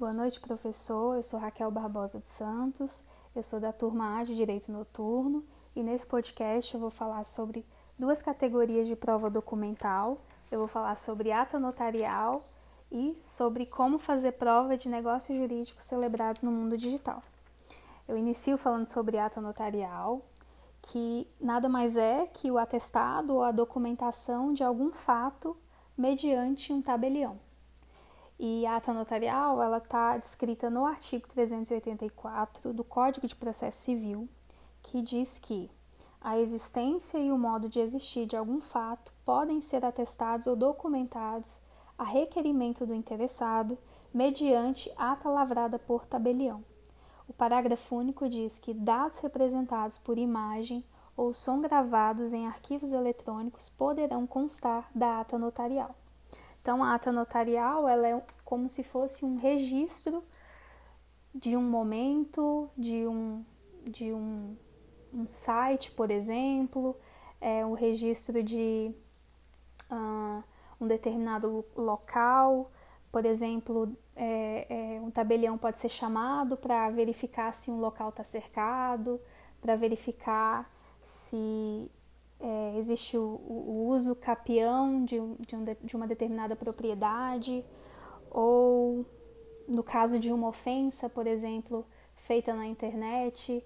Boa noite, professor. Eu sou Raquel Barbosa dos Santos, eu sou da turma A de Direito Noturno e nesse podcast eu vou falar sobre duas categorias de prova documental. Eu vou falar sobre ata notarial e sobre como fazer prova de negócios jurídicos celebrados no mundo digital. Eu inicio falando sobre ata notarial, que nada mais é que o atestado ou a documentação de algum fato mediante um tabelião. E a ata notarial, ela está descrita no artigo 384 do Código de Processo Civil, que diz que a existência e o modo de existir de algum fato podem ser atestados ou documentados a requerimento do interessado, mediante ata lavrada por tabelião. O parágrafo único diz que dados representados por imagem ou som gravados em arquivos eletrônicos poderão constar da ata notarial. Então, a ata notarial ela é como se fosse um registro de um momento, de um, de um, um site, por exemplo, é um registro de uh, um determinado local, por exemplo, é, é, um tabelião pode ser chamado para verificar se um local está cercado, para verificar se é, existe o, o, uso capião de, de, um, de uma determinada propriedade, ou no caso de uma ofensa, por exemplo, feita na internet,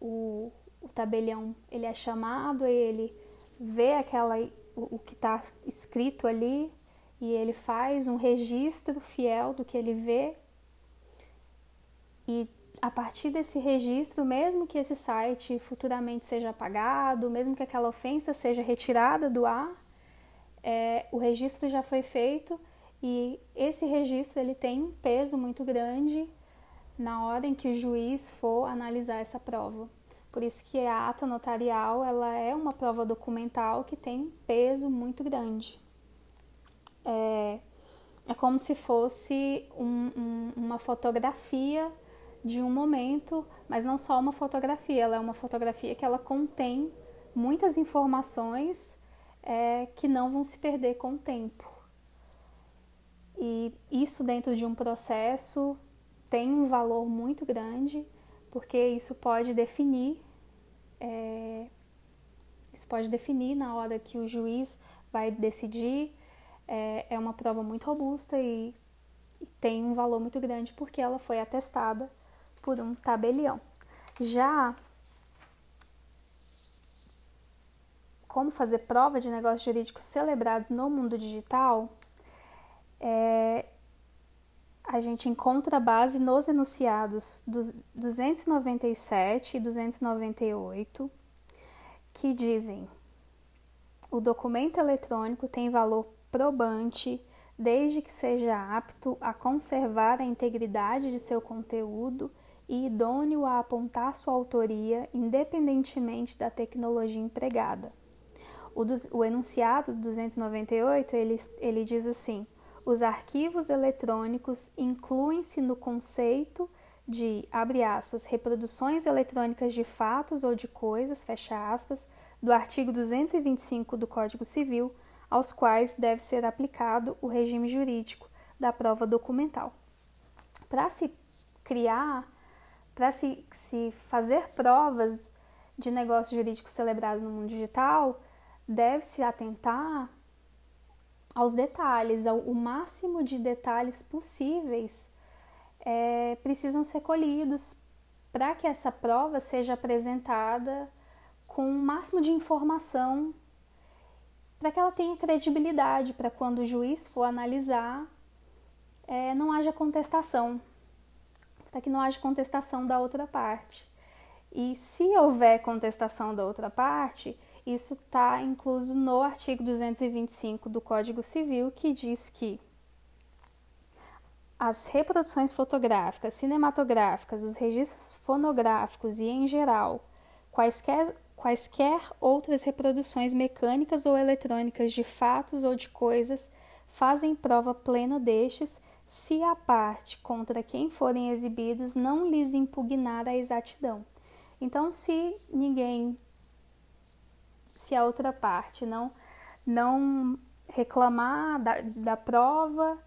o, o tabelião ele é chamado, ele vê aquela o, o que está escrito ali e ele faz um registro fiel do que ele vê. E a partir desse registro, mesmo que esse site futuramente seja apagado, mesmo que aquela ofensa seja retirada do ar, é, o registro já foi feito e esse registro ele tem um peso muito grande na hora em que o juiz for analisar essa prova. Por isso que a ata notarial ela é uma prova documental que tem um peso muito grande. É, é como se fosse um, um, uma fotografia de um momento, mas não só uma fotografia, ela é uma fotografia que ela contém muitas informações é, que não vão se perder com o tempo. E isso dentro de um processo tem um valor muito grande, porque isso pode definir, é, isso pode definir na hora que o juiz vai decidir. É, é uma prova muito robusta e, e tem um valor muito grande porque ela foi atestada por um tabelião. Já como fazer prova de negócios jurídicos celebrados no mundo digital, é, a gente encontra base nos enunciados dos 297 e 298, que dizem: o documento eletrônico tem valor probante desde que seja apto a conservar a integridade de seu conteúdo e idôneo a apontar sua autoria independentemente da tecnologia empregada. O, dos, o enunciado 298 ele, ele diz assim: os arquivos eletrônicos incluem-se no conceito de, abre aspas, reproduções eletrônicas de fatos ou de coisas, fecha aspas, do artigo 225 do Código Civil, aos quais deve ser aplicado o regime jurídico da prova documental. Para se criar para se, se fazer provas de negócio jurídico celebrado no mundo digital, deve-se atentar aos detalhes, ao o máximo de detalhes possíveis é, precisam ser colhidos para que essa prova seja apresentada com o máximo de informação, para que ela tenha credibilidade, para quando o juiz for analisar, é, não haja contestação para que não haja contestação da outra parte. E se houver contestação da outra parte, isso está incluso no artigo 225 do Código Civil, que diz que as reproduções fotográficas, cinematográficas, os registros fonográficos e, em geral, quaisquer, quaisquer outras reproduções mecânicas ou eletrônicas de fatos ou de coisas fazem prova plena destes se a parte contra quem forem exibidos não lhes impugnar a exatidão. Então, se ninguém, se a outra parte não, não reclamar da, da prova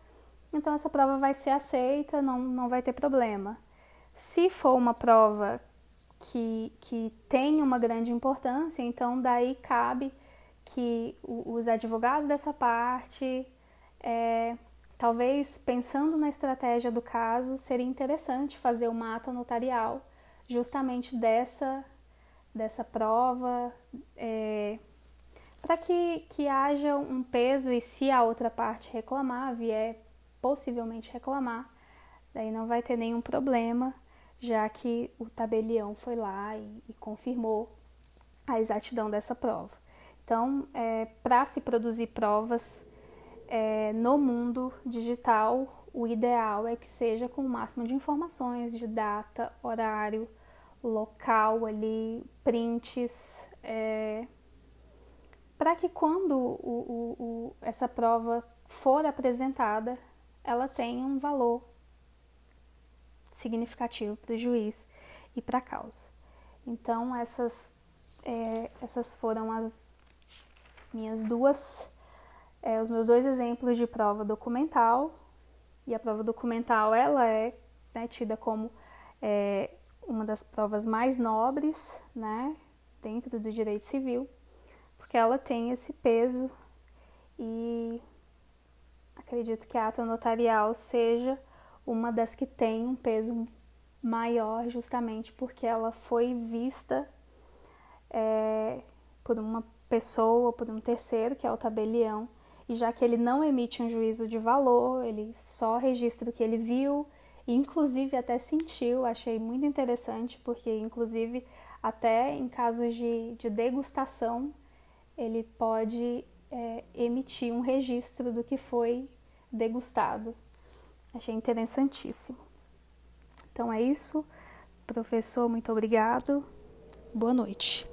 então essa prova vai ser aceita, não, não vai ter problema. Se for uma prova que, que tem uma grande importância, então daí cabe que os advogados dessa parte, é, talvez pensando na estratégia do caso, seria interessante fazer uma ata notarial justamente dessa, dessa prova, é, para que, que haja um peso e se a outra parte reclamar, vier possivelmente reclamar, daí não vai ter nenhum problema, já que o tabelião foi lá e, e confirmou a exatidão dessa prova. Então, é, para se produzir provas é, no mundo digital, o ideal é que seja com o máximo de informações de data, horário, local ali, prints, é, para que quando o, o, o, essa prova for apresentada, ela tenha um valor significativo para o juiz e para a causa. Então, essas, é, essas foram as minhas duas, é, os meus dois exemplos de prova documental. E a prova documental, ela é né, tida como é, uma das provas mais nobres, né, dentro do direito civil, porque ela tem esse peso e acredito que a ata notarial seja uma das que tem um peso maior, justamente porque ela foi vista é, por uma pessoa, por um terceiro, que é o tabelião, e já que ele não emite um juízo de valor, ele só registra o que ele viu, inclusive até sentiu, achei muito interessante, porque inclusive até em casos de, de degustação ele pode é, emitir um registro do que foi degustado. Achei interessantíssimo. Então é isso. Professor, muito obrigado. Boa noite.